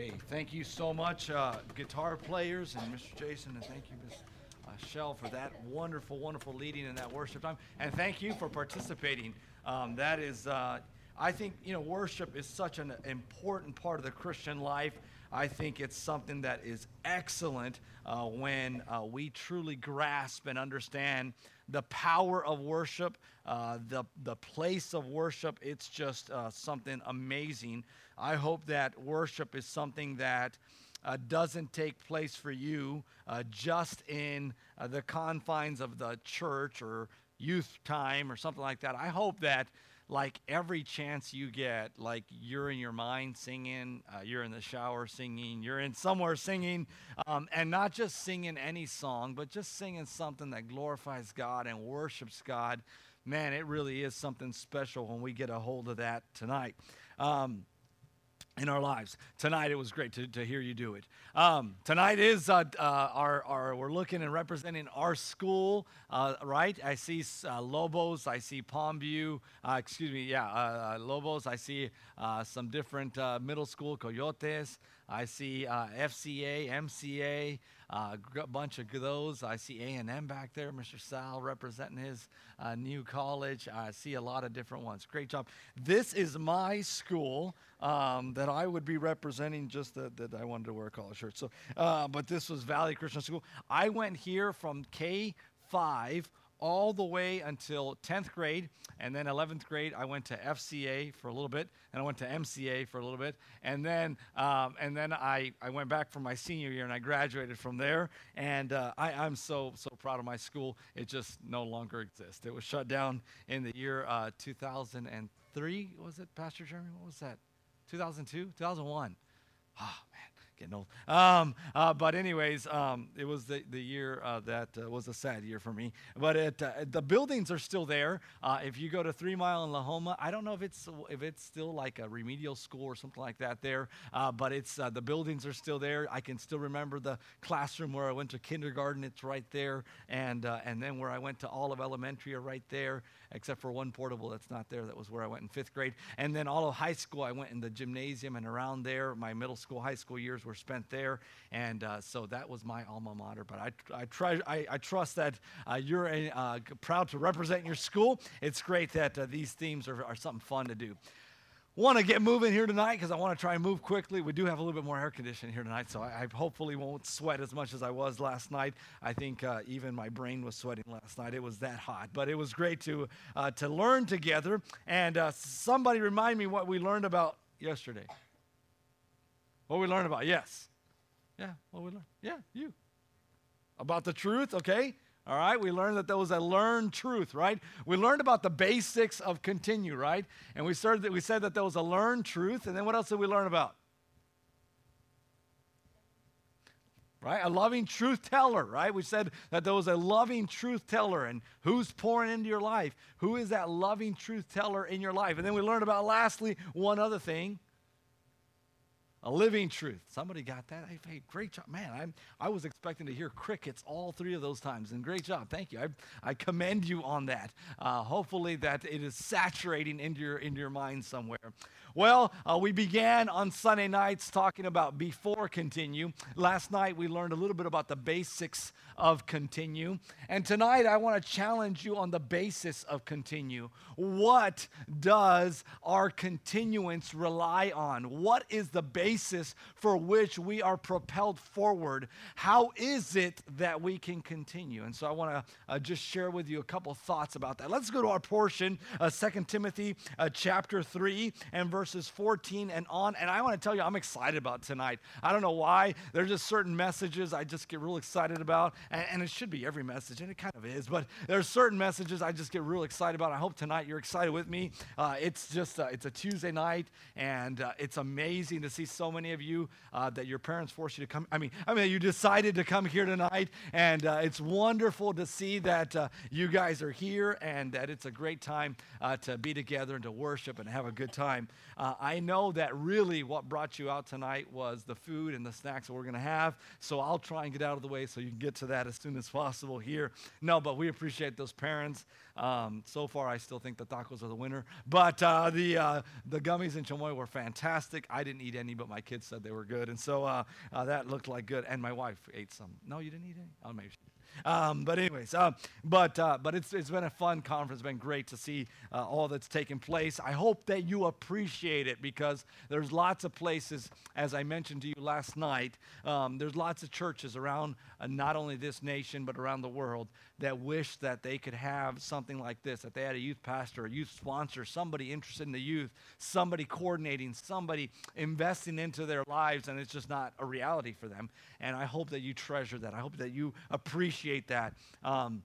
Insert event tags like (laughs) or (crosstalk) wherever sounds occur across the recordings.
Hey, thank you so much, uh, guitar players and Mr. Jason, and thank you, Ms. Uh, Shell, for that wonderful, wonderful leading in that worship time. And thank you for participating. Um, that is, uh, I think, you know, worship is such an important part of the Christian life. I think it's something that is excellent uh, when uh, we truly grasp and understand the power of worship, uh, the, the place of worship. It's just uh, something amazing. I hope that worship is something that uh, doesn't take place for you uh, just in uh, the confines of the church or youth time or something like that. I hope that like every chance you get, like you're in your mind singing, uh, you're in the shower singing, you're in somewhere singing, um, and not just singing any song, but just singing something that glorifies God and worships God. Man, it really is something special when we get a hold of that tonight. Um, in our lives. Tonight, it was great to, to hear you do it. Um, tonight is uh, uh, our, our, we're looking and representing our school, uh, right? I see uh, Lobos, I see Palmview, uh, excuse me, yeah, uh, Lobos, I see some different middle school, Coyotes, I see FCA, MCA, a bunch of those. I see A&M back there, Mr. Sal representing his new college. I see a lot of different ones. Great job. This is my school um, that I would be representing, just that, that I wanted to wear a collar shirt. So, uh, but this was Valley Christian School. I went here from K5 all the way until 10th grade. And then 11th grade, I went to FCA for a little bit, and I went to MCA for a little bit. And then, um, and then I, I went back for my senior year, and I graduated from there. And uh, I, I'm so, so proud of my school. It just no longer exists. It was shut down in the year uh, 2003, was it, Pastor Jeremy? What was that? 2002, 2001. Oh, man, getting old. Um, uh, but anyways, um, it was the, the year uh, that uh, was a sad year for me. But it, uh, the buildings are still there. Uh, if you go to Three Mile in Lahoma, I don't know if it's if it's still like a remedial school or something like that there. Uh, but it's the buildings are still there. I can still remember the classroom where I went to kindergarten. It's right there, and and then where I went to all of elementary are right there except for one portable that's not there. That was where I went in fifth grade. And then all of high school, I went in the gymnasium and around there. My middle school, high school years were spent there. And uh, so that was my alma mater. But I, I, try, I, I trust that uh, you're uh, proud to represent your school. It's great that uh, these themes are, are something fun to do want to get moving here tonight because I want to try and move quickly. We do have a little bit more air conditioning here tonight, so I, I hopefully won't sweat as much as I was last night. I think uh, even my brain was sweating last night. It was that hot, but it was great to uh, to learn together. And uh, somebody remind me what we learned about yesterday. What we learned about? Yes, yeah. What we learned? Yeah, you about the truth. Okay. All right, we learned that there was a learned truth, right? We learned about the basics of continue, right? And we started we said that there was a learned truth, and then what else did we learn about? Right? A loving truth teller, right? We said that there was a loving truth teller, and who's pouring into your life? Who is that loving truth teller in your life? And then we learned about, lastly, one other thing a living truth. Somebody got that? Hey, hey, great job. Man, I'm, I was expecting to hear crickets all three of those times, and great job. Thank you. I, I commend you on that. Uh, hopefully, that it is saturating into your, into your mind somewhere. Well, uh, we began on Sunday nights talking about before continue. Last night we learned a little bit about the basics of continue. And tonight I want to challenge you on the basis of continue. What does our continuance rely on? What is the basis for which we are propelled forward? How is it that we can continue? And so I want to uh, just share with you a couple thoughts about that. Let's go to our portion, uh, 2 Timothy uh, chapter 3 and verse verses 14 and on. And I want to tell you, I'm excited about tonight. I don't know why. There's just certain messages I just get real excited about. And, and it should be every message, and it kind of is. But there's certain messages I just get real excited about. I hope tonight you're excited with me. Uh, it's just, uh, it's a Tuesday night, and uh, it's amazing to see so many of you uh, that your parents forced you to come. I mean, I mean, you decided to come here tonight, and uh, it's wonderful to see that uh, you guys are here and that it's a great time to be together and to worship and have a good time. Uh, I know that really what brought you out tonight was the food and the snacks that we're going to have. So I'll try and get out of the way so you can get to that as soon as possible here. No, but we appreciate those parents. Um, so far, I still think the tacos are the winner. But uh, the, uh, the gummies and chamoy were fantastic. I didn't eat any but my kids said they were good. And so uh, uh, that looked like good. And my wife ate some. No, you didn't eat any? Oh, maybe um, but anyways, uh, but uh, but it's it's been a fun conference. It's been great to see uh, all that's taken place. I hope that you appreciate it because there's lots of places, as I mentioned to you last night. Um, there's lots of churches around uh, not only this nation but around the world that wish that they could have something like this. That they had a youth pastor, a youth sponsor, somebody interested in the youth, somebody coordinating, somebody investing into their lives, and it's just not a reality for them. And I hope that you treasure that. I hope that you appreciate appreciate that. Um,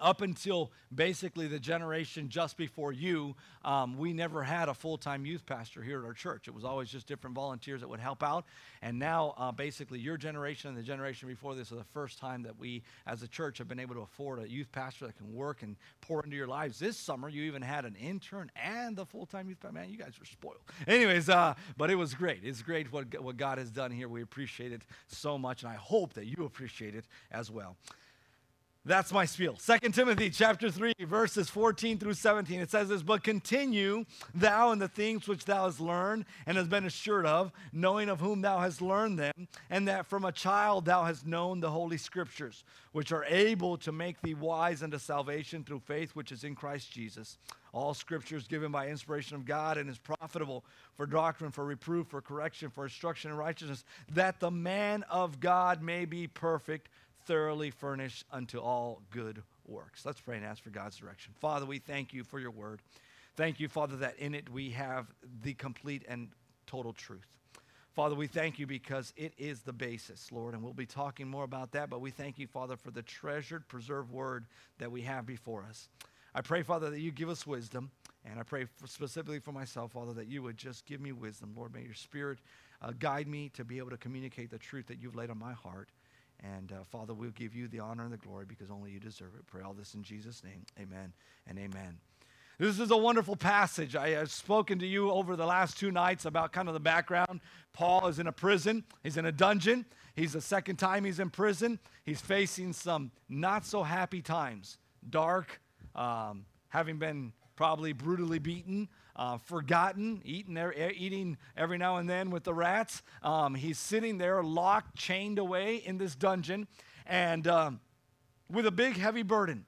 up until basically the generation just before you, um, we never had a full time youth pastor here at our church. It was always just different volunteers that would help out. And now, uh, basically, your generation and the generation before this are the first time that we, as a church, have been able to afford a youth pastor that can work and pour into your lives. This summer, you even had an intern and the full time youth pastor. Man, you guys were spoiled. Anyways, uh, but it was great. It's great what, what God has done here. We appreciate it so much, and I hope that you appreciate it as well. That's my spiel. Second Timothy chapter 3, verses 14 through 17. It says this, but continue thou in the things which thou hast learned and hast been assured of, knowing of whom thou hast learned them, and that from a child thou hast known the holy scriptures, which are able to make thee wise unto salvation through faith which is in Christ Jesus. All scripture is given by inspiration of God and is profitable for doctrine, for reproof, for correction, for instruction in righteousness, that the man of God may be perfect thoroughly furnished unto all good works. Let's pray and ask for God's direction. Father, we thank you for your word. Thank you, Father, that in it we have the complete and total truth. Father, we thank you because it is the basis, Lord, and we'll be talking more about that, but we thank you, Father, for the treasured, preserved word that we have before us. I pray, Father, that you give us wisdom, and I pray for specifically for myself, Father, that you would just give me wisdom. Lord, may your spirit uh, guide me to be able to communicate the truth that you've laid on my heart. And uh, Father, we'll give you the honor and the glory because only you deserve it. Pray all this in Jesus' name. Amen and amen. This is a wonderful passage. I have spoken to you over the last two nights about kind of the background. Paul is in a prison, he's in a dungeon. He's the second time he's in prison. He's facing some not so happy times, dark, um, having been probably brutally beaten, uh, forgotten, eating, eating every now and then with the rats. Um, he's sitting there, locked, chained away in this dungeon, and um, with a big, heavy burden.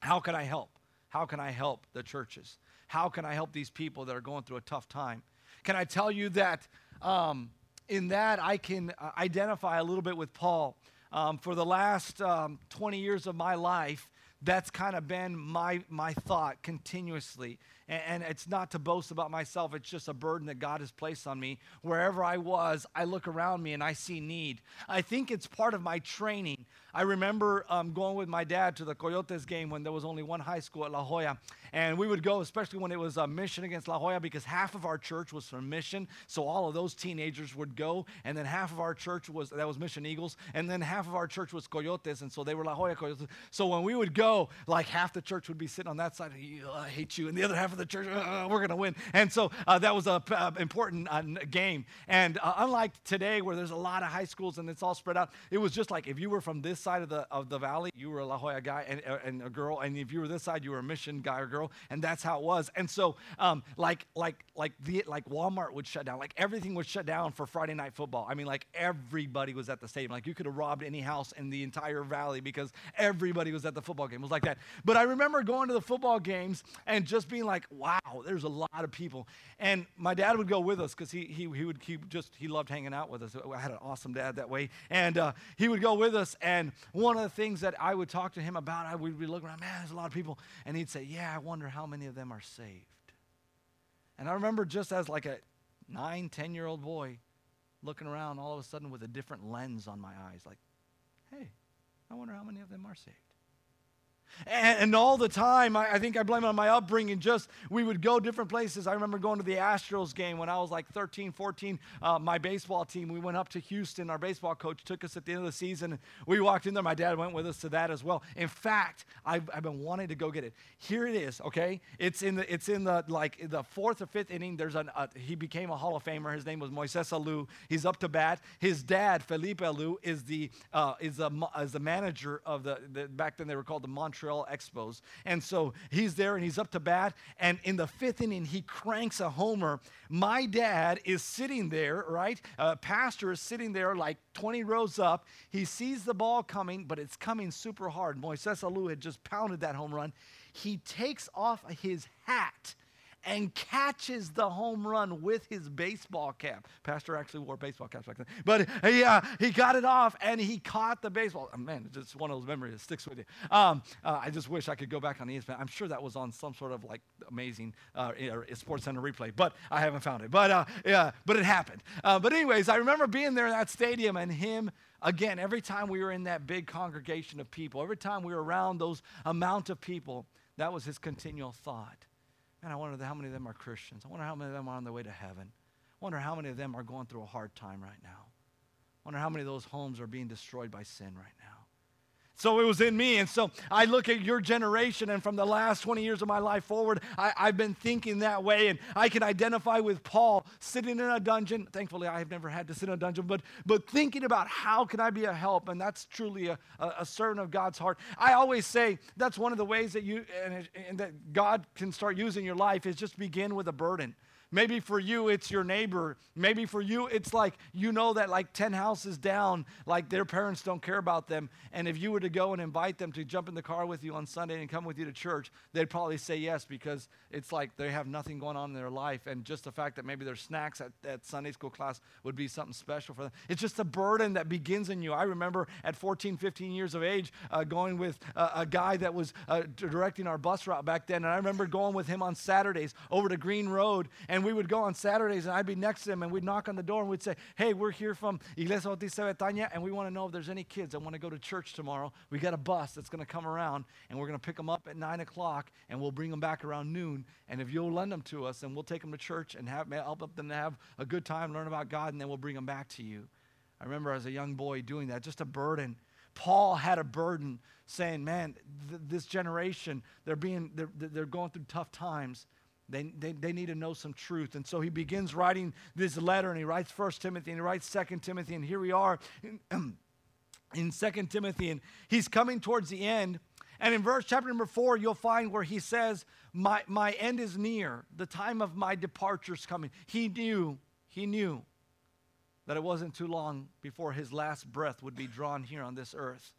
How can I help? How can I help the churches? How can I help these people that are going through a tough time? Can I tell you that um, in that I can uh, identify a little bit with Paul? Um, for the last um, 20 years of my life, that's kind of been my, my thought continuously. And, and, it's not to boast about myself, it's just a burden that God has placed on me. Wherever I was, I look around me and I see need. I think it's part of my training. I remember um, going with my dad to the Coyotes game when there was only one high school at La Joya. And we would go, especially when it was a mission against La Joya, because half of our church was from mission. So all of those teenagers would go. And then half of our church was, that was Mission Eagles. And then half of our church was Coyotes. And so they were La Joya Coyotes. So when we would go, like half the church would be sitting on that side, I hate you. And the other half of the church, uh, we're going to win. And so uh, that was an uh, important uh, game. And uh, unlike today, where there's a lot of high schools and it's all spread out, it was just like if you were from this side of the, of the valley, you were a La Joya guy and, uh, and a girl. And if you were this side, you were a mission guy or girl. And that's how it was. And so, um, like, like, like, the, like Walmart would shut down. Like everything was shut down for Friday night football. I mean, like everybody was at the stadium. Like you could have robbed any house in the entire valley because everybody was at the football game. It was like that. But I remember going to the football games and just being like, wow, there's a lot of people. And my dad would go with us because he, he, he would keep just, he loved hanging out with us. I had an awesome dad that way. And uh, he would go with us. And one of the things that I would talk to him about, I would be looking around, man, there's a lot of people. And he'd say, yeah, I wonder how many of them are saved. And I remember just as like a nine, 10 year old boy looking around all of a sudden with a different lens on my eyes, like, hey, I wonder how many of them are saved. And, all the time, I, I, think I blame it on my upbringing. Just we would go different places. I remember going to the Astros game when I was like 13, 14. Uh, my baseball team, we went up to Houston. Our baseball coach took us at the end of the season. We walked in there. My dad went with us to that as well. In fact, I've, I've been wanting to go get it. Here it is. Okay, it's in the it's in the like the fourth or fifth inning. There's an uh, he became a Hall of Famer. His name was Moises Alou. He's up to bat. His dad, Felipe Alou, is the uh, is the is the manager of the, the back then they were called the Montreal. Montreal Expos. And so he's there and he's up to bat. And in the fifth inning, he cranks a homer. My dad is sitting there, right? Uh, pastor is sitting there like 20 rows up. He sees the ball coming, but it's coming super hard. Moises Alou had just pounded that home run. He takes off his hat and catches the home run with his baseball cap. Pastor actually wore baseball caps back then. But he, uh, he got it off and he caught the baseball. Oh, man, it's just one of those memories that sticks with you. Um, uh, I just wish I could go back on ESPN. I'm sure that was on some sort of like amazing uh, Sports Center replay, but I haven't found it. But, uh, yeah, but it happened. Uh, but, anyways, I remember being there in that stadium and him again, every time we were in that big congregation of people, every time we were around those amount of people, that was his continual thought. Man, I wonder how many of them are Christians. I wonder how many of them are on their way to heaven. I wonder how many of them are going through a hard time right now. I wonder how many of those homes are being destroyed by sin right now. So it was in me. And so I look at your generation, and from the last 20 years of my life forward, I, have been thinking that way. And I can identify with Paul sitting in a dungeon. Thankfully, I have never had to sit in a dungeon, but, but thinking about how can I be a help. And that's truly a, a, a servant of God's heart. I always say that's one of the ways that you and, and that God can start using your life is just begin with a burden. Maybe for you, it's your neighbor. Maybe for you, it's like you know that like 10 houses down, like their parents don't care about them. And if you were to go and invite them to jump in the car with you on Sunday and come with you to church, they'd probably say yes because it's like they have nothing going on in their life. And just the fact that maybe their snacks at, at Sunday school class would be something special for them. It's just a burden that begins in you. I remember at 14, 15 years of age uh, going with a guy that was uh, directing our bus route back then. And I remember going with him on Saturdays over to Green Road. And and we would go on Saturdays and I'd be next to him and we'd knock on the door and we'd say, Hey, we're here from Iglesia Bautista Betania and we want to know if there's any kids that want to go to church tomorrow. We got a bus that's going to come around and we're going to pick them up at 9 o'clock and we'll bring them back around noon. And if you'll lend them to us, and we'll take them to church and have, help them to have a good time, learn about God, and then we'll bring them back to you. I remember as a young boy doing that, just a burden. Paul had a burden saying, Man, th- this generation, they're, being, they're, they're going through tough times. They, they, they need to know some truth. And so he begins writing this letter and he writes First Timothy and he writes Second Timothy. And here we are in, (clears throat) in 2 Timothy. And he's coming towards the end. And in verse chapter number four, you'll find where he says, my, my end is near. The time of my departure is coming. He knew, he knew that it wasn't too long before his last breath would be drawn here on this earth.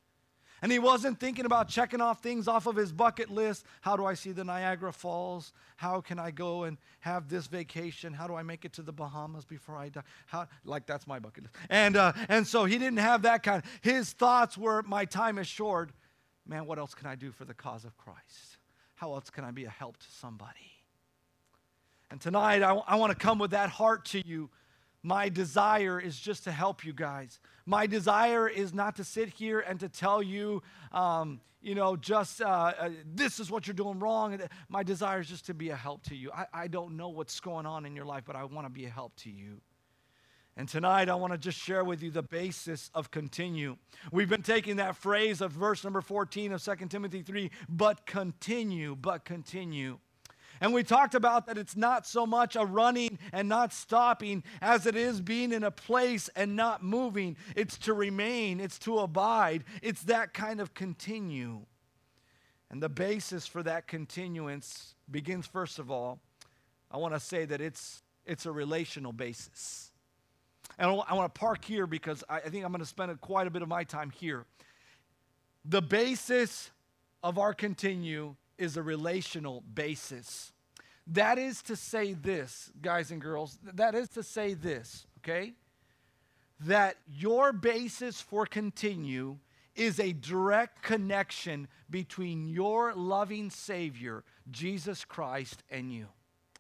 And he wasn't thinking about checking off things off of his bucket list. How do I see the Niagara Falls? How can I go and have this vacation? How do I make it to the Bahamas before I die? How, like that's my bucket list. And, uh, and so he didn't have that kind. His thoughts were, my time is short. Man, what else can I do for the cause of Christ? How else can I be a help to somebody? And tonight, I, I want to come with that heart to you my desire is just to help you guys. My desire is not to sit here and to tell you, um, you know, just uh, uh, this is what you're doing wrong. My desire is just to be a help to you. I, I don't know what's going on in your life, but I want to be a help to you. And tonight, I want to just share with you the basis of continue. We've been taking that phrase of verse number 14 of 2 Timothy 3, but continue, but continue. And we talked about that it's not so much a running and not stopping as it is being in a place and not moving. It's to remain, it's to abide, it's that kind of continue. And the basis for that continuance begins, first of all, I want to say that it's, it's a relational basis. And I want to park here because I think I'm going to spend quite a bit of my time here. The basis of our continue is a relational basis. That is to say this, guys and girls, that is to say this, okay? That your basis for continue is a direct connection between your loving Savior, Jesus Christ, and you.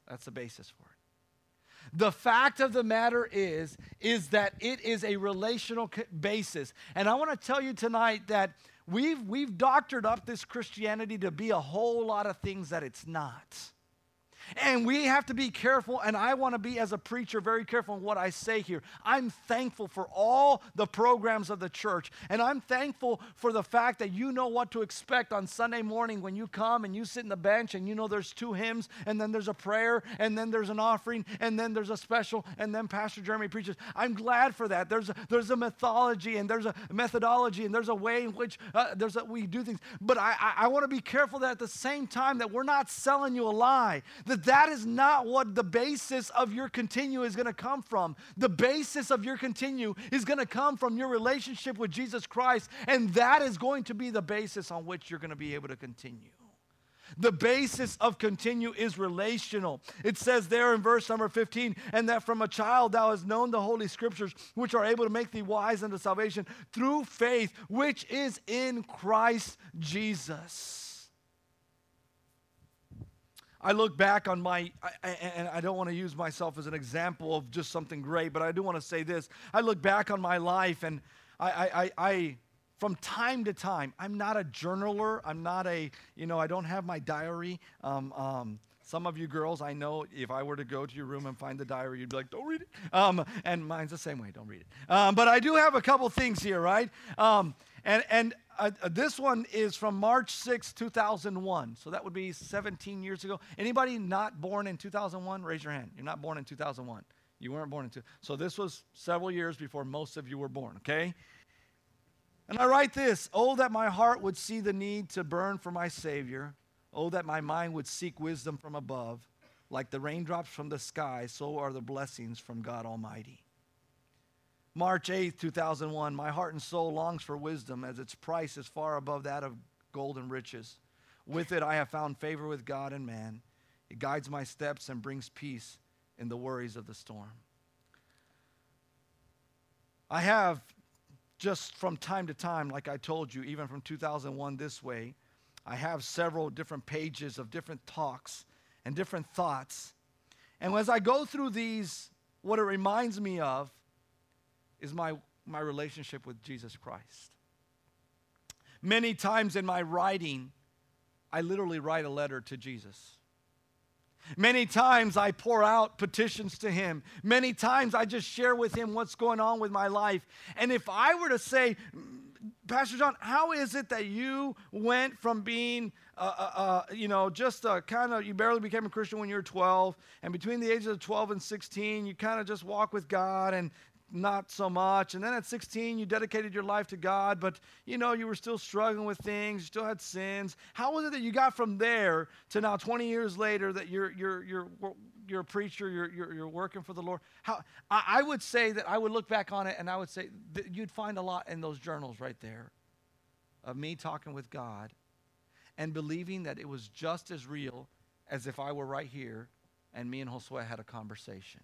That's the basis for it. The fact of the matter is, is that it is a relational basis. And I want to tell you tonight that We've, we've doctored up this Christianity to be a whole lot of things that it's not. And we have to be careful, and I want to be, as a preacher, very careful in what I say here. I'm thankful for all the programs of the church, and I'm thankful for the fact that you know what to expect on Sunday morning when you come and you sit in the bench and you know there's two hymns, and then there's a prayer, and then there's an offering, and then there's a special, and then Pastor Jeremy preaches. I'm glad for that. There's a, there's a mythology, and there's a methodology, and there's a way in which uh, there's a, we do things. But I, I, I want to be careful that at the same time that we're not selling you a lie, that that is not what the basis of your continue is going to come from. The basis of your continue is going to come from your relationship with Jesus Christ, and that is going to be the basis on which you're going to be able to continue. The basis of continue is relational. It says there in verse number 15, and that from a child thou hast known the holy scriptures, which are able to make thee wise unto salvation through faith, which is in Christ Jesus. I look back on my, and I don't want to use myself as an example of just something great, but I do want to say this. I look back on my life and I, I, I, from time to time, I'm not a journaler. I'm not a, you know, I don't have my diary. Um, um, some of you girls, I know if I were to go to your room and find the diary, you'd be like, don't read it. Um, and mine's the same way, don't read it. Um, but I do have a couple things here, right? Um, and and uh, uh, this one is from March 6, 2001. So that would be 17 years ago. Anybody not born in 2001? Raise your hand. You're not born in 2001. You weren't born in two. So this was several years before most of you were born, okay? And I write this Oh, that my heart would see the need to burn for my Savior. Oh, that my mind would seek wisdom from above. Like the raindrops from the sky, so are the blessings from God Almighty. March 8th, 2001, my heart and soul longs for wisdom as its price is far above that of gold and riches. With it, I have found favor with God and man. It guides my steps and brings peace in the worries of the storm. I have just from time to time, like I told you, even from 2001 this way, I have several different pages of different talks and different thoughts. And as I go through these, what it reminds me of is my, my relationship with Jesus Christ. Many times in my writing, I literally write a letter to Jesus. Many times I pour out petitions to him. Many times I just share with him what's going on with my life. And if I were to say, Pastor John, how is it that you went from being, uh, uh, uh, you know, just a kind of, you barely became a Christian when you were 12, and between the ages of 12 and 16, you kind of just walk with God, and not so much. And then at 16, you dedicated your life to God, but you know, you were still struggling with things, you still had sins. How was it that you got from there to now 20 years later that you're, you're, you're, you're a preacher, you're, you're, you're working for the Lord? How, I, I would say that I would look back on it and I would say you'd find a lot in those journals right there of me talking with God and believing that it was just as real as if I were right here and me and Josue had a conversation.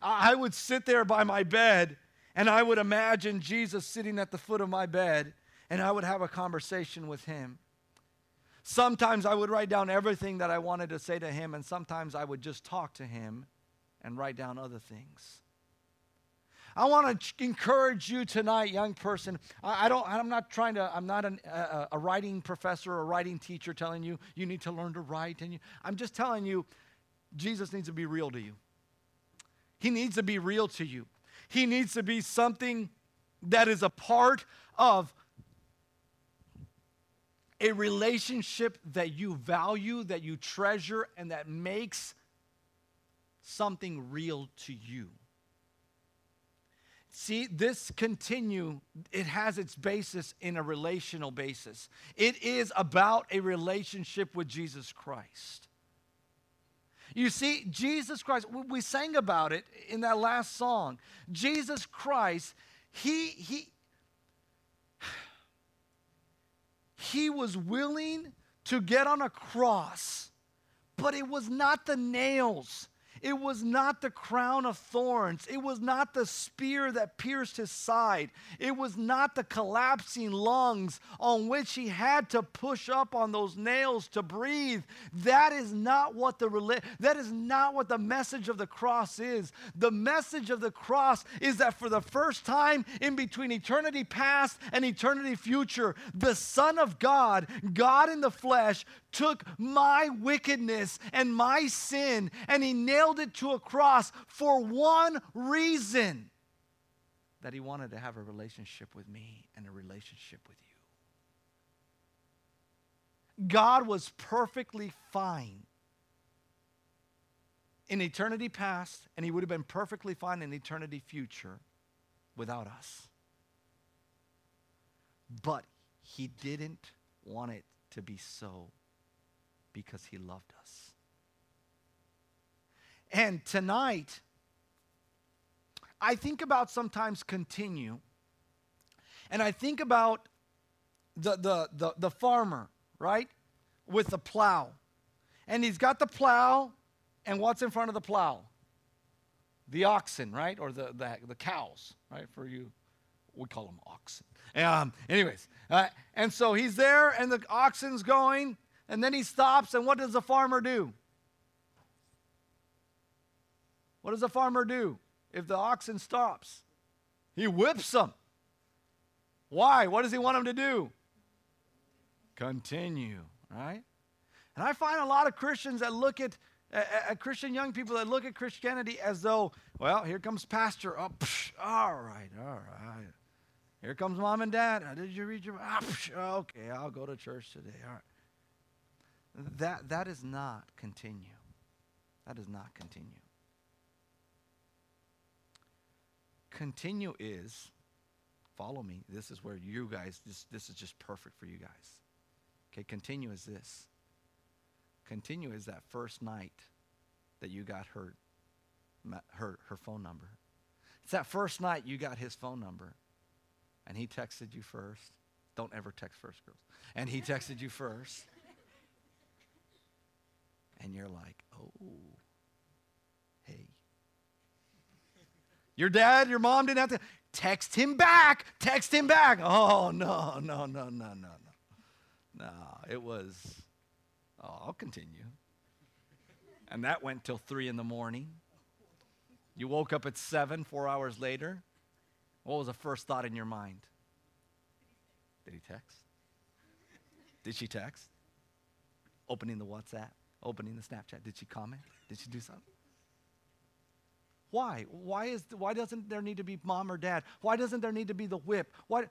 I would sit there by my bed and I would imagine Jesus sitting at the foot of my bed and I would have a conversation with him. Sometimes I would write down everything that I wanted to say to him, and sometimes I would just talk to him and write down other things. I want to encourage you tonight, young person. I, I, don't. I'm not trying to. I'm not an, a, a, writing professor or a writing teacher telling you you need to learn to write. And you, I'm just telling you, Jesus needs to be real to you. He needs to be real to you. He needs to be something that is a part of a relationship that you value, that you treasure, and that makes something real to you. See, this continue, it has its basis in a relational basis. It is about a relationship with Jesus Christ. You see, Jesus Christ, we sang about it in that last song. Jesus Christ, he, he, (sighs) he was willing to get on a cross, but it was not the nails it was not the crown of thorns. It was not the spear that pierced his side. It was not the collapsing lungs on which he had to push up on those nails to breathe. That is not what the that is not what the message of the cross is. The message of the cross is that for the first time in between eternity past and eternity future, the Son of God, God in the flesh, took my wickedness and my sin and he nailed it to a cross for one reason that he wanted to have a relationship with me and a relationship with you. God was perfectly fine in eternity past, and he would have been perfectly fine in eternity future without us. But he didn't want it to be so because he loved us. And tonight, I think about sometimes continue, and I think about the, the, the, the farmer, right? With the plow. And he's got the plow, and what's in front of the plow? The oxen, right? Or the, the, the cows, right? For you, we call them oxen. Um, anyways, uh, and so he's there, and the oxen's going, and then he stops, and what does the farmer do? What does the farmer do? if the oxen stops. He whips them. Why? What does he want them to do? Continue, right? And I find a lot of Christians that look at, at, Christian young people that look at Christianity as though, well, here comes pastor. Oh, psh, all right, all right. Here comes mom and dad. did you read your? Ah, psh, okay, I'll go to church today. All right. That that is not continue. That does not continue. Continue is, follow me. This is where you guys, this, this is just perfect for you guys. Okay, continue is this. Continue is that first night that you got her, her, her phone number. It's that first night you got his phone number and he texted you first. Don't ever text first, girls. And he texted you first. And you're like, oh, hey, your dad, your mom didn't have to text him back, text him back. Oh, no, no, no, no, no, no. No, it was, oh, I'll continue. And that went till three in the morning. You woke up at seven, four hours later. What was the first thought in your mind? Did he text? Did she text? Opening the WhatsApp, opening the Snapchat. Did she comment? Did she do something? Why? Why, is, why doesn't there need to be mom or dad? Why doesn't there need to be the whip? Why,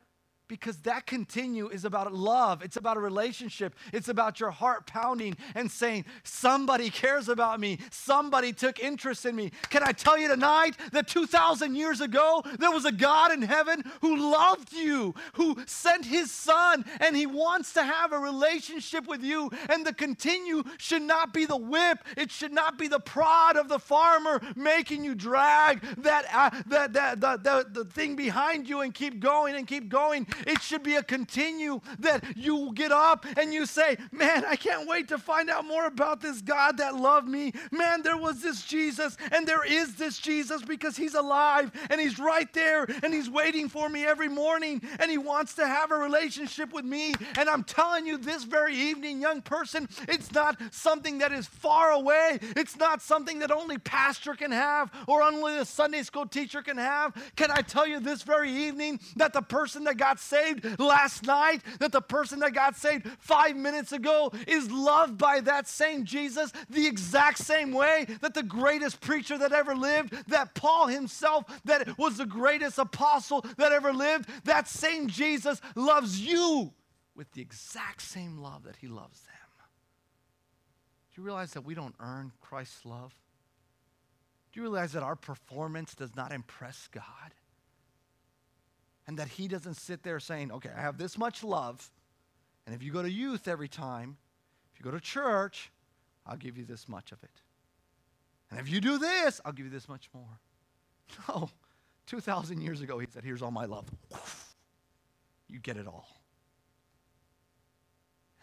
because that continue is about love. It's about a relationship. It's about your heart pounding and saying, Somebody cares about me. Somebody took interest in me. Can I tell you tonight that 2,000 years ago, there was a God in heaven who loved you, who sent his son, and he wants to have a relationship with you. And the continue should not be the whip, it should not be the prod of the farmer making you drag that, uh, that, that, the, the, the thing behind you and keep going and keep going. It should be a continue that you get up and you say, Man, I can't wait to find out more about this God that loved me. Man, there was this Jesus and there is this Jesus because he's alive and he's right there and he's waiting for me every morning and he wants to have a relationship with me. And I'm telling you this very evening, young person, it's not something that is far away. It's not something that only pastor can have or only a Sunday school teacher can have. Can I tell you this very evening that the person that got saved last night, that the person that got saved five minutes ago is loved by that same Jesus the exact same way that the greatest preacher that ever lived, that Paul himself, that was the greatest apostle that ever lived, that same Jesus loves you with the exact same love that he loves them. Do you realize that we don't earn Christ's love? Do you realize that our performance does not impress God? And that He doesn't sit there saying, okay, I have this much love, and if you go to youth every time, if you go to church, I'll give you this much of it. And if you do this, I'll give you this much more. (laughs) No. 2,000 years ago, He said, here's all my love. You get it all.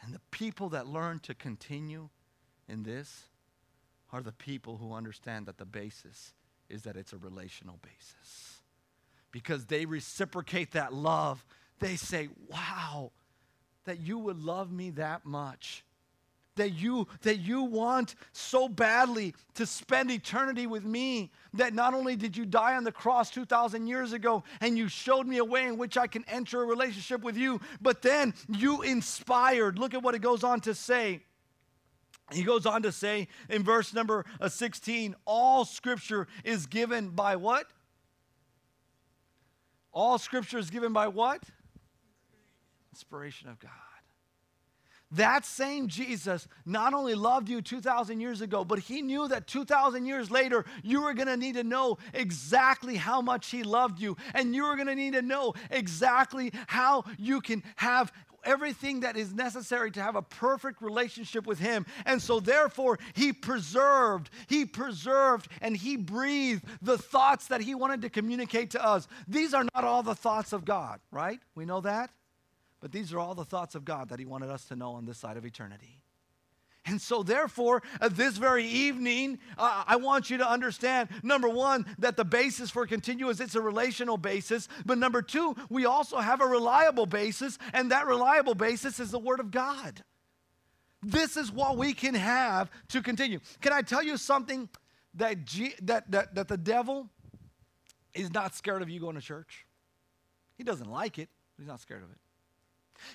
And the people that learn to continue in this are the people who understand that the basis is that it's a relational basis because they reciprocate that love. They say, Wow, that you would love me that much. That you, that you want so badly to spend eternity with me. That not only did you die on the cross 2,000 years ago and you showed me a way in which I can enter a relationship with you, but then you inspired. Look at what it goes on to say. He goes on to say in verse number uh, 16, all scripture is given by what? All scripture is given by what? Inspiration of God. That same Jesus not only loved you 2,000 years ago, but he knew that 2,000 years later, you were going to need to know exactly how much he loved you. And you were going to need to know exactly how you can have everything that is necessary to have a perfect relationship with Him. And so, therefore, He preserved, He preserved, and He breathed the thoughts that He wanted to communicate to us. These are not all the thoughts of God, right? We know that. But these are all the thoughts of God that He wanted us to know on this side of eternity. And so, therefore, uh, this very evening, uh, I want you to understand number one, that the basis for continuous, it's a relational basis. But number two, we also have a reliable basis, and that reliable basis is the Word of God. This is what we can have to continue. Can I tell you something that, G, that, that, that the devil is not scared of you going to church? He doesn't like it, but he's not scared of it.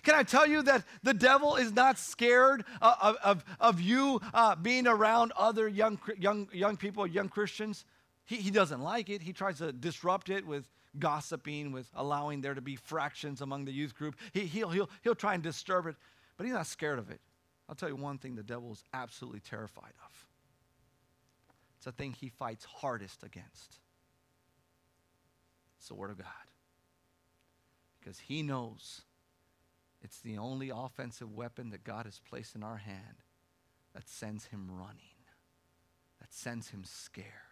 Can I tell you that the devil is not scared of, of, of you uh, being around other young, young, young people, young Christians? He, he doesn't like it. He tries to disrupt it with gossiping, with allowing there to be fractions among the youth group. He, he'll, he'll, he'll try and disturb it, but he's not scared of it. I'll tell you one thing the devil is absolutely terrified of. It's a thing he fights hardest against. It's the Word of God. Because he knows it's the only offensive weapon that God has placed in our hand that sends him running, that sends him scared.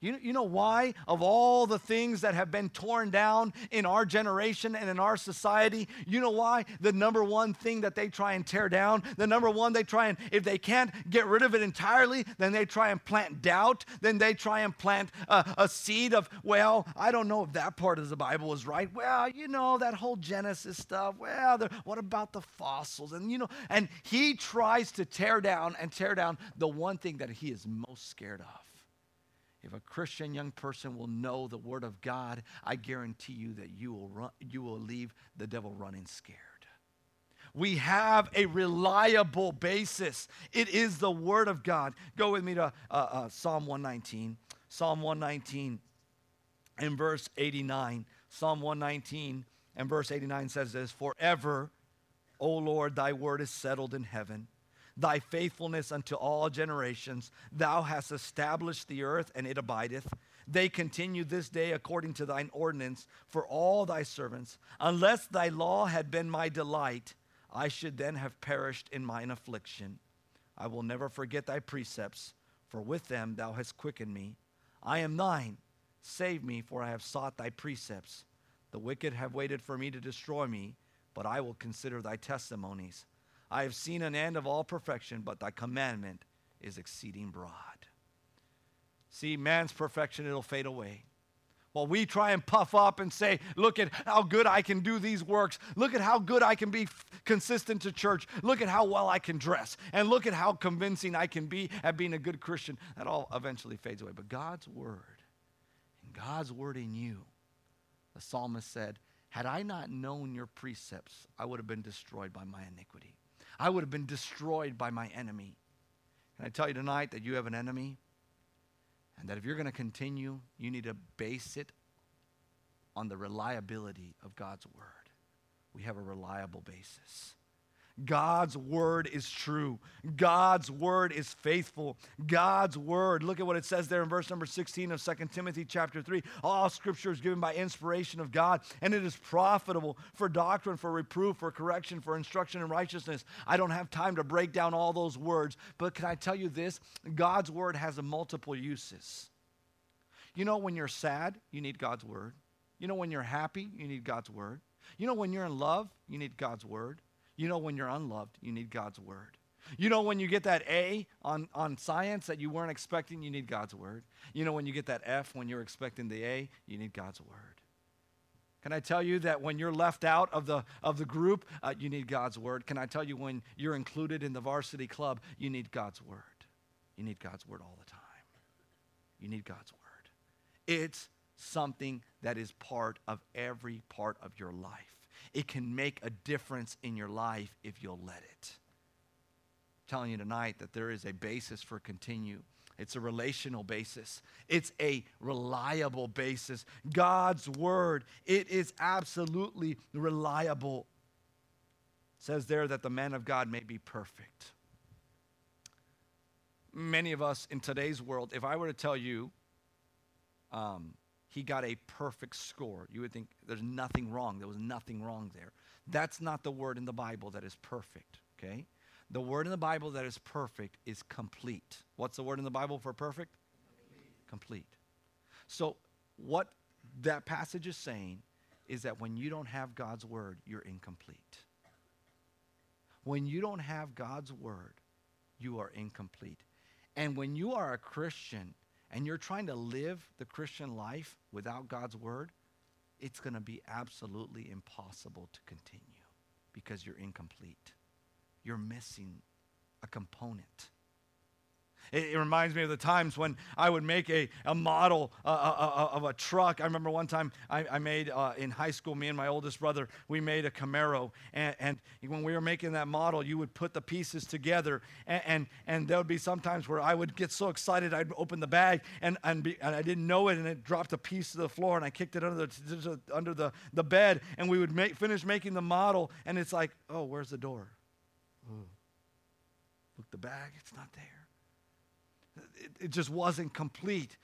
You, you know why? Of all the things that have been torn down in our generation and in our society, you know why? The number one thing that they try and tear down, the number one they try and, if they can't get rid of it entirely, then they try and plant doubt. Then they try and plant a, a seed of, well, I don't know if that part of the Bible is right. Well, you know, that whole Genesis stuff. Well, the, what about the fossils? And, you know, and he tries to tear down and tear down the one thing that he is most scared of. If a Christian young person will know the Word of God, I guarantee you that you will, run, you will leave the devil running scared. We have a reliable basis. It is the Word of God. Go with me to uh, uh, Psalm 119. Psalm 119 and verse 89. Psalm 119 and verse 89 says this Forever, O Lord, thy word is settled in heaven thy faithfulness unto all generations. Thou hast established the earth, and it abideth. They continue this day according to thine ordinance for all thy servants. Unless thy law had been my delight, I should then have perished in mine affliction. I will never forget thy precepts, for with them thou hast quickened me. I am thine. Save me, for I have sought thy precepts. The wicked have waited for me to destroy me, but I will consider thy testimonies. I have seen an end of all perfection, but thy commandment is exceeding broad. See, man's perfection, it'll fade away. While we try and puff up and say, look at how good I can do these works. Look at how good I can be f- consistent to church. Look at how well I can dress. And look at how convincing I can be at being a good Christian. That all eventually fades away. But God's word, and God's word in you, the psalmist said, Had I not known your precepts, I would have been destroyed by my iniquity. I would have been destroyed by my enemy. Can I tell you tonight that you have an enemy? And that if you're going to continue, you need to base it on the reliability of God's word. We have a reliable basis. God's word is true. God's word is faithful. God's word. Look at what it says there in verse number 16 of 2 Timothy chapter 3. All scripture is given by inspiration of God, and it is profitable for doctrine, for reproof, for correction, for instruction in righteousness. I don't have time to break down all those words, but can I tell you this? God's word has multiple uses. You know, when you're sad, you need God's word. You know, when you're happy, you need God's word. You know, when you're in love, you need God's word. You know when you're unloved, you need God's word. You know when you get that A on, on science that you weren't expecting, you need God's word. You know when you get that F when you're expecting the A, you need God's word. Can I tell you that when you're left out of the, of the group, uh, you need God's word? Can I tell you when you're included in the varsity club, you need God's word? You need God's word all the time. You need God's word. It's something that is part of every part of your life. It can make a difference in your life if you'll let it. I'm telling you tonight that there is a basis for continue. It's a relational basis. It's a reliable basis. God's word, it is absolutely reliable. It says there that the man of God may be perfect. Many of us in today's world, if I were to tell you um, he got a perfect score, you would think there's nothing wrong. There was nothing wrong there. That's not the word in the Bible that is perfect, okay? The word in the Bible that is perfect is complete. What's the word in the Bible for perfect? Complete. complete. So, what that passage is saying is that when you don't have God's word, you're incomplete. When you don't have God's word, you are incomplete. And when you are a Christian and you're trying to live the Christian life without God's word, it's going to be absolutely impossible to continue because you're incomplete. You're missing a component. It, reminds me of the times when I would make a, a model uh, uh, uh, of a truck. I remember one time I, I made uh, in high school, me and my oldest brother, we made a Camaro. And, and, when we were making that model, you would put the pieces together. And, and, and there would be sometimes where I would get so excited, I'd open the bag and, and, be, and I didn't know it, and it dropped a piece to the floor, and I kicked it under the, under the, the bed. And we would make, finish making the model, and it's like, oh, where's the door? Oh. Look, the bag, it's not there it, it just wasn't complete.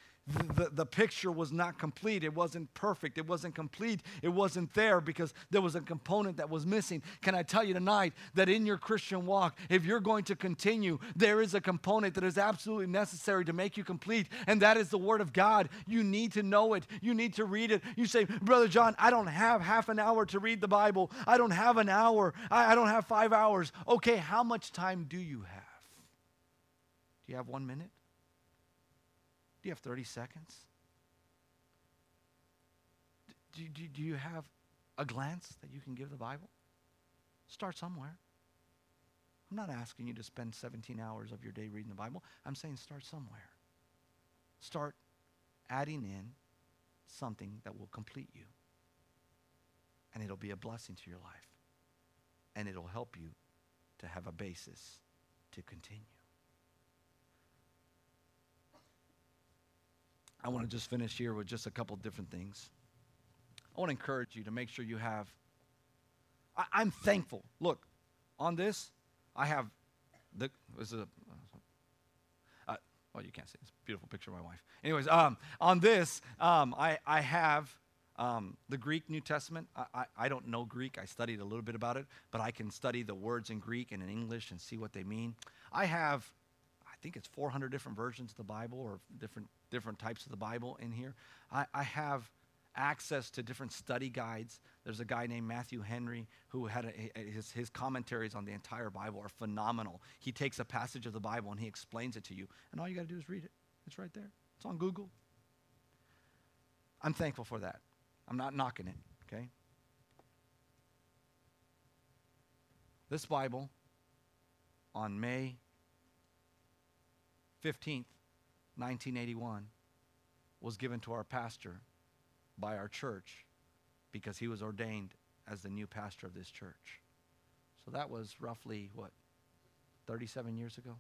The, the, picture was not complete. It wasn't perfect. It wasn't complete. It wasn't there because there was a component that was missing. Can I tell you tonight that in your Christian walk, if you're going to continue, there is a component that is absolutely necessary to make you complete, and that is the Word of God. You need to know it. You need to read it. You say, Brother John, I don't have half an hour to read the Bible. I don't have an hour. I, I don't have five hours. Okay, how much time do you have? Do you have one minute? Do you have 30 seconds? Do, do, do you have a glance that you can give the Bible? Start somewhere. I'm not asking you to spend 17 hours of your day reading the Bible. I'm saying start somewhere. Start adding in something that will complete you. And it'll be a blessing to your life. And it'll help you to have a basis to continue. I want to just finish here with just a couple different things. I want to encourage you to make sure you have. I, am thankful. Look, on this, I have the. This is a. Uh, well, you can't see. this beautiful picture of my wife. Anyways, um, on this, um, I, I have um, the Greek New Testament. I, I, I, don't know Greek. I studied a little bit about it, but I can study the words in Greek and in English and see what they mean. I have I think it's 400 different versions of the Bible or different, different types of the Bible in here. I, I have access to different study guides. There's a guy named Matthew Henry who had a, his, his commentaries on the entire Bible are phenomenal. He takes a passage of the Bible and he explains it to you, and all you got to do is read it. It's right there. It's on Google. I'm thankful for that. I'm not knocking it, okay? This Bible on May 15th, 1981, was given to our pastor by our church because he was ordained as the new pastor of this church. So that was roughly, what, 37 years ago?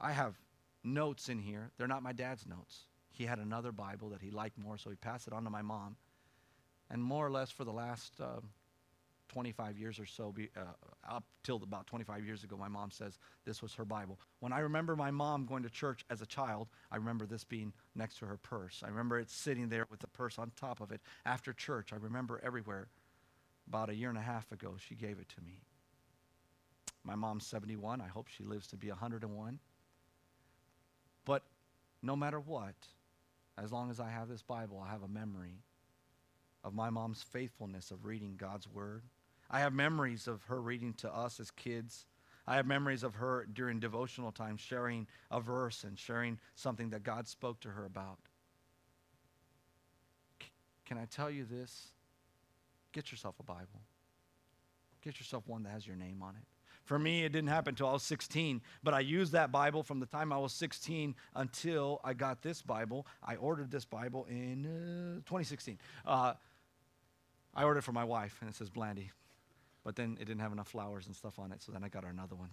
I have notes in here. They're not my dad's notes. He had another Bible that he liked more, so he passed it on to my mom. And more or less for the last uh, 25 years or so, be, uh, up till about 25 years ago, my mom says this was her Bible. When I remember my mom going to church as a child, I remember this being next to her purse. I remember it sitting there with the purse on top of it. After church, I remember everywhere. About a year and a half ago, she gave it to me. My mom's 71. I hope she lives to be 101. But no matter what, as long as I have this Bible, I have a memory of my mom's faithfulness of reading God's Word I have memories of her reading to us as kids. I have memories of her during devotional time sharing a verse and sharing something that God spoke to her about. C- can I tell you this? Get yourself a Bible. Get yourself one that has your name on it. For me, it didn't happen until I was 16, but I used that Bible from the time I was 16 until I got this Bible. I ordered this Bible in uh, 2016. Uh, I ordered it for my wife, and it says Blandy. But then it didn't have enough flowers and stuff on it, so then I got her another one.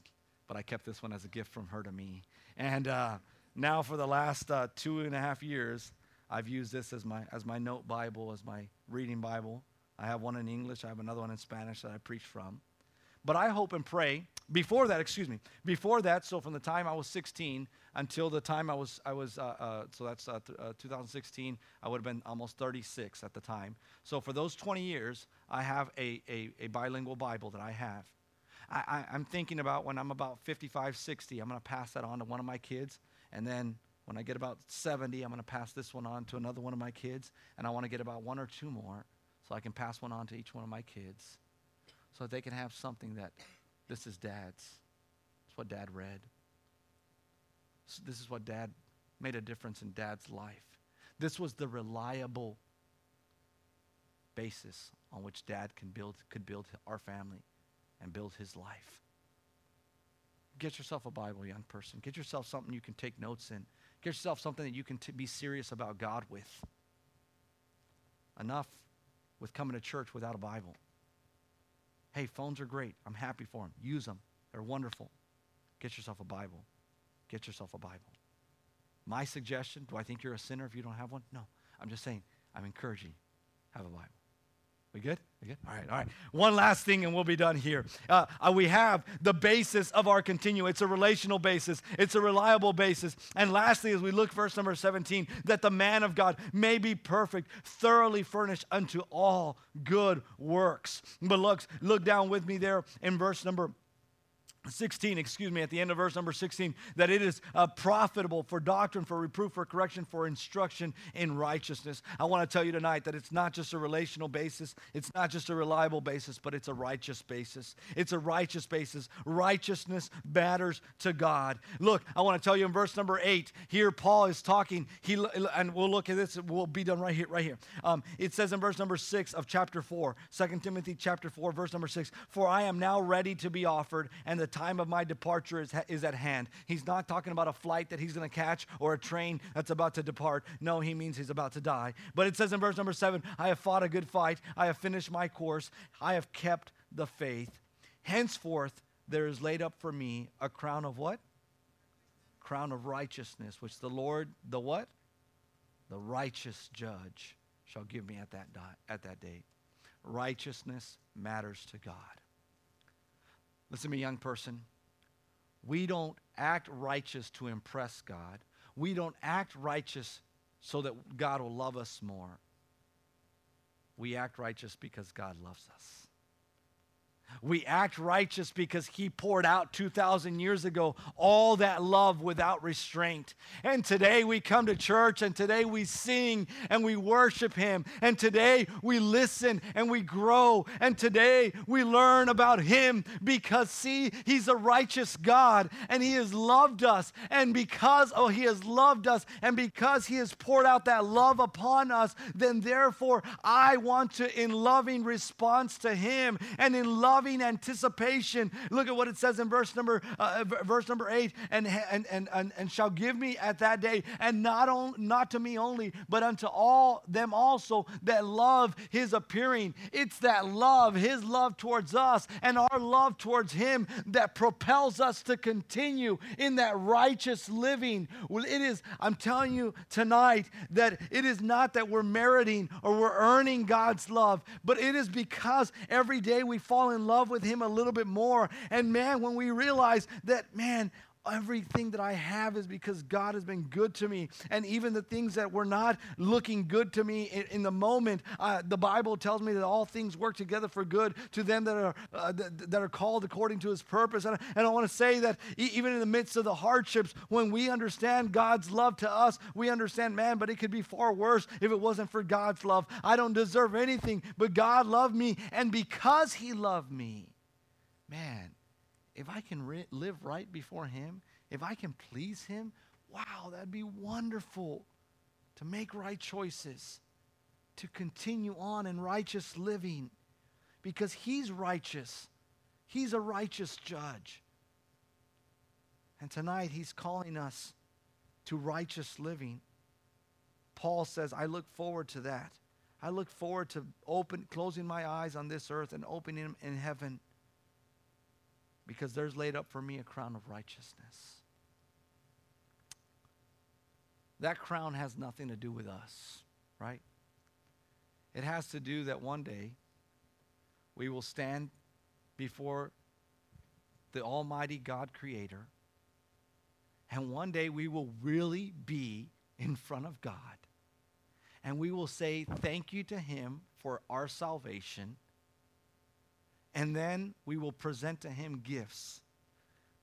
But I kept this one as a gift from her to me. And uh, now, for the last uh, two and a half years, I've used this as my, as my note Bible, as my reading Bible. I have one in English, I have another one in Spanish that I preach from. But I hope and pray, before that, excuse me, before that, so from the time I was 16 until the time I was, I was uh, uh, so that's uh, th- uh, 2016, I would have been almost 36 at the time. So for those 20 years, I have a, a, a bilingual Bible that I have. I, am thinking about when I'm about 55, 60, I'm going to pass that on to one of my kids. And then when I get about 70, I'm going to pass this one on to another one of my kids. And I want to get about one or two more so I can pass one on to each one of my kids so that they can have something that this is dad's. It's what dad read. So this is what dad made a difference in dad's life. This was the reliable basis on which dad can build, could build our family and build his life. Get yourself a Bible, young person. Get yourself something you can take notes in. Get yourself something that you can t- be serious about God with. Enough with coming to church without a Bible. Hey, phones are great. I'm happy for them. Use them, they're wonderful. Get yourself a Bible. Get yourself a Bible. My suggestion do I think you're a sinner if you don't have one? No. I'm just saying, I'm encouraging have a Bible. We good? We good? All right, all right. One last thing and we'll be done here. Uh, uh, we have the basis of our continue. It's a relational basis, it's a reliable basis. And lastly, as we look, verse number 17, that the man of God may be perfect, thoroughly furnished unto all good works. But look, look down with me there in verse number 16, excuse me, at the end of verse number 16, that it is uh, profitable for doctrine, for reproof, for correction, for instruction in righteousness. I want to tell you tonight that it's not just a relational basis, it's not just a reliable basis, but it's a righteous basis. It's a righteous basis. Righteousness matters to God. Look, I want to tell you in verse number 8, here Paul is talking, he, and we'll look at this, we'll be done right here, right here. Um, it says in verse number 6 of chapter 4, 2 Timothy chapter 4, verse number 6, For I am now ready to be offered, and the time of my departure is, is at hand. He's not talking about a flight that he's going to catch or a train that's about to depart. No, he means he's about to die. But it says in verse number seven I have fought a good fight, I have finished my course, I have kept the faith. Henceforth, there is laid up for me a crown of what? Crown of righteousness, which the Lord, the what? The righteous judge shall give me at that, di- at that date. Righteousness matters to God. Listen to me, young person. We don't act righteous to impress God. We don't act righteous so that God will love us more. We act righteous because God loves us. We act righteous because He poured out 2,000 years ago all that love without restraint. And today we come to church and today we sing and we worship Him. And today we listen and we grow. And today we learn about Him because, see, He's a righteous God and He has loved us. And because, oh, He has loved us and because He has poured out that love upon us, then therefore I want to, in loving response to Him and in love loving anticipation. Look at what it says in verse number uh, verse number eight, and, and and and and shall give me at that day, and not on, not to me only, but unto all them also that love His appearing. It's that love, His love towards us, and our love towards Him that propels us to continue in that righteous living. Well, it is. I'm telling you tonight that it is not that we're meriting or we're earning God's love, but it is because every day we fall in love with Him a little bit more. And man, when we realize that, man, everything that I have is because God has been good to me. And even the things that were not looking good to me in, in the moment, uh, the Bible tells me that all things work together for good to them that are, uh, that, are called according to his purpose. And, and I want to say that e- even in the midst of the hardships, when we understand God's love to us, we understand, man, but it could be far worse if it wasn't for God's love. I don't deserve anything, but God loved me. And because he loved me, man, if I can live right before Him, if I can please Him, wow, that'd be wonderful to make right choices, to continue on in righteous living, because He's righteous. He's a righteous judge. And tonight, He's calling us to righteous living. Paul says, I look forward to that. I look forward to open, closing my eyes on this earth and opening them in heaven because there's laid up for me a crown of righteousness. That crown has nothing to do with us, right? It has to do that one day we will stand before the Almighty God Creator, and one day we will really be in front of God. And we will say thank you to Him for our salvation. And then we will present to Him gifts.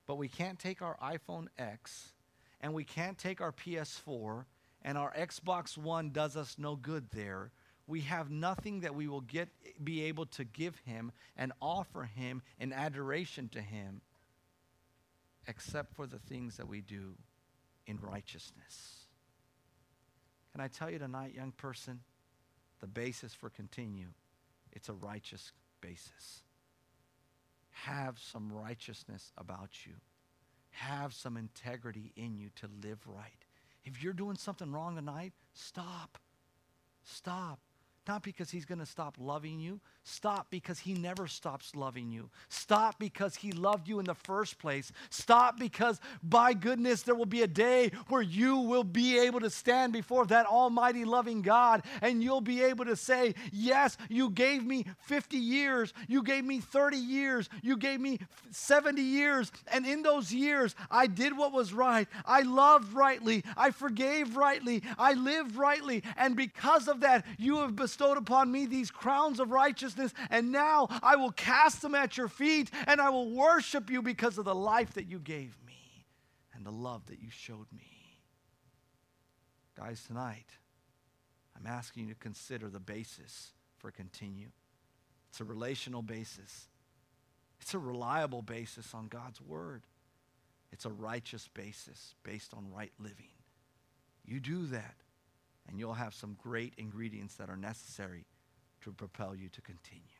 But we can't take our iPhone X and we can't take our PS4 and our Xbox One does us no good there. We have nothing that we will get be able to give him and offer him in adoration to him except for the things that we do in righteousness. Can I tell you tonight, young person, the basis for continue, it's a righteous basis. Have some righteousness about you. Have some integrity in you to live right. If you're doing something wrong tonight, stop. Stop. Not because he's going to stop loving you. Stop because he never stops loving you. Stop because he loved you in the first place. Stop because, by goodness, there will be a day where you will be able to stand before that almighty loving God and you'll be able to say, Yes, you gave me 50 years. You gave me 30 years. You gave me 70 years. And in those years, I did what was right. I loved rightly. I forgave rightly. I lived rightly. And because of that, you have bestowed bestowed upon me these crowns of righteousness, and now I will cast them at your feet, and I will worship you because of the life that you gave me and the love that you showed me. Guys, tonight, I'm asking you to consider the basis for continue. It's a relational basis. It's a reliable basis on God's word. It's a righteous basis based on right living. You do that, and you'll have some great ingredients that are necessary to propel you to continue.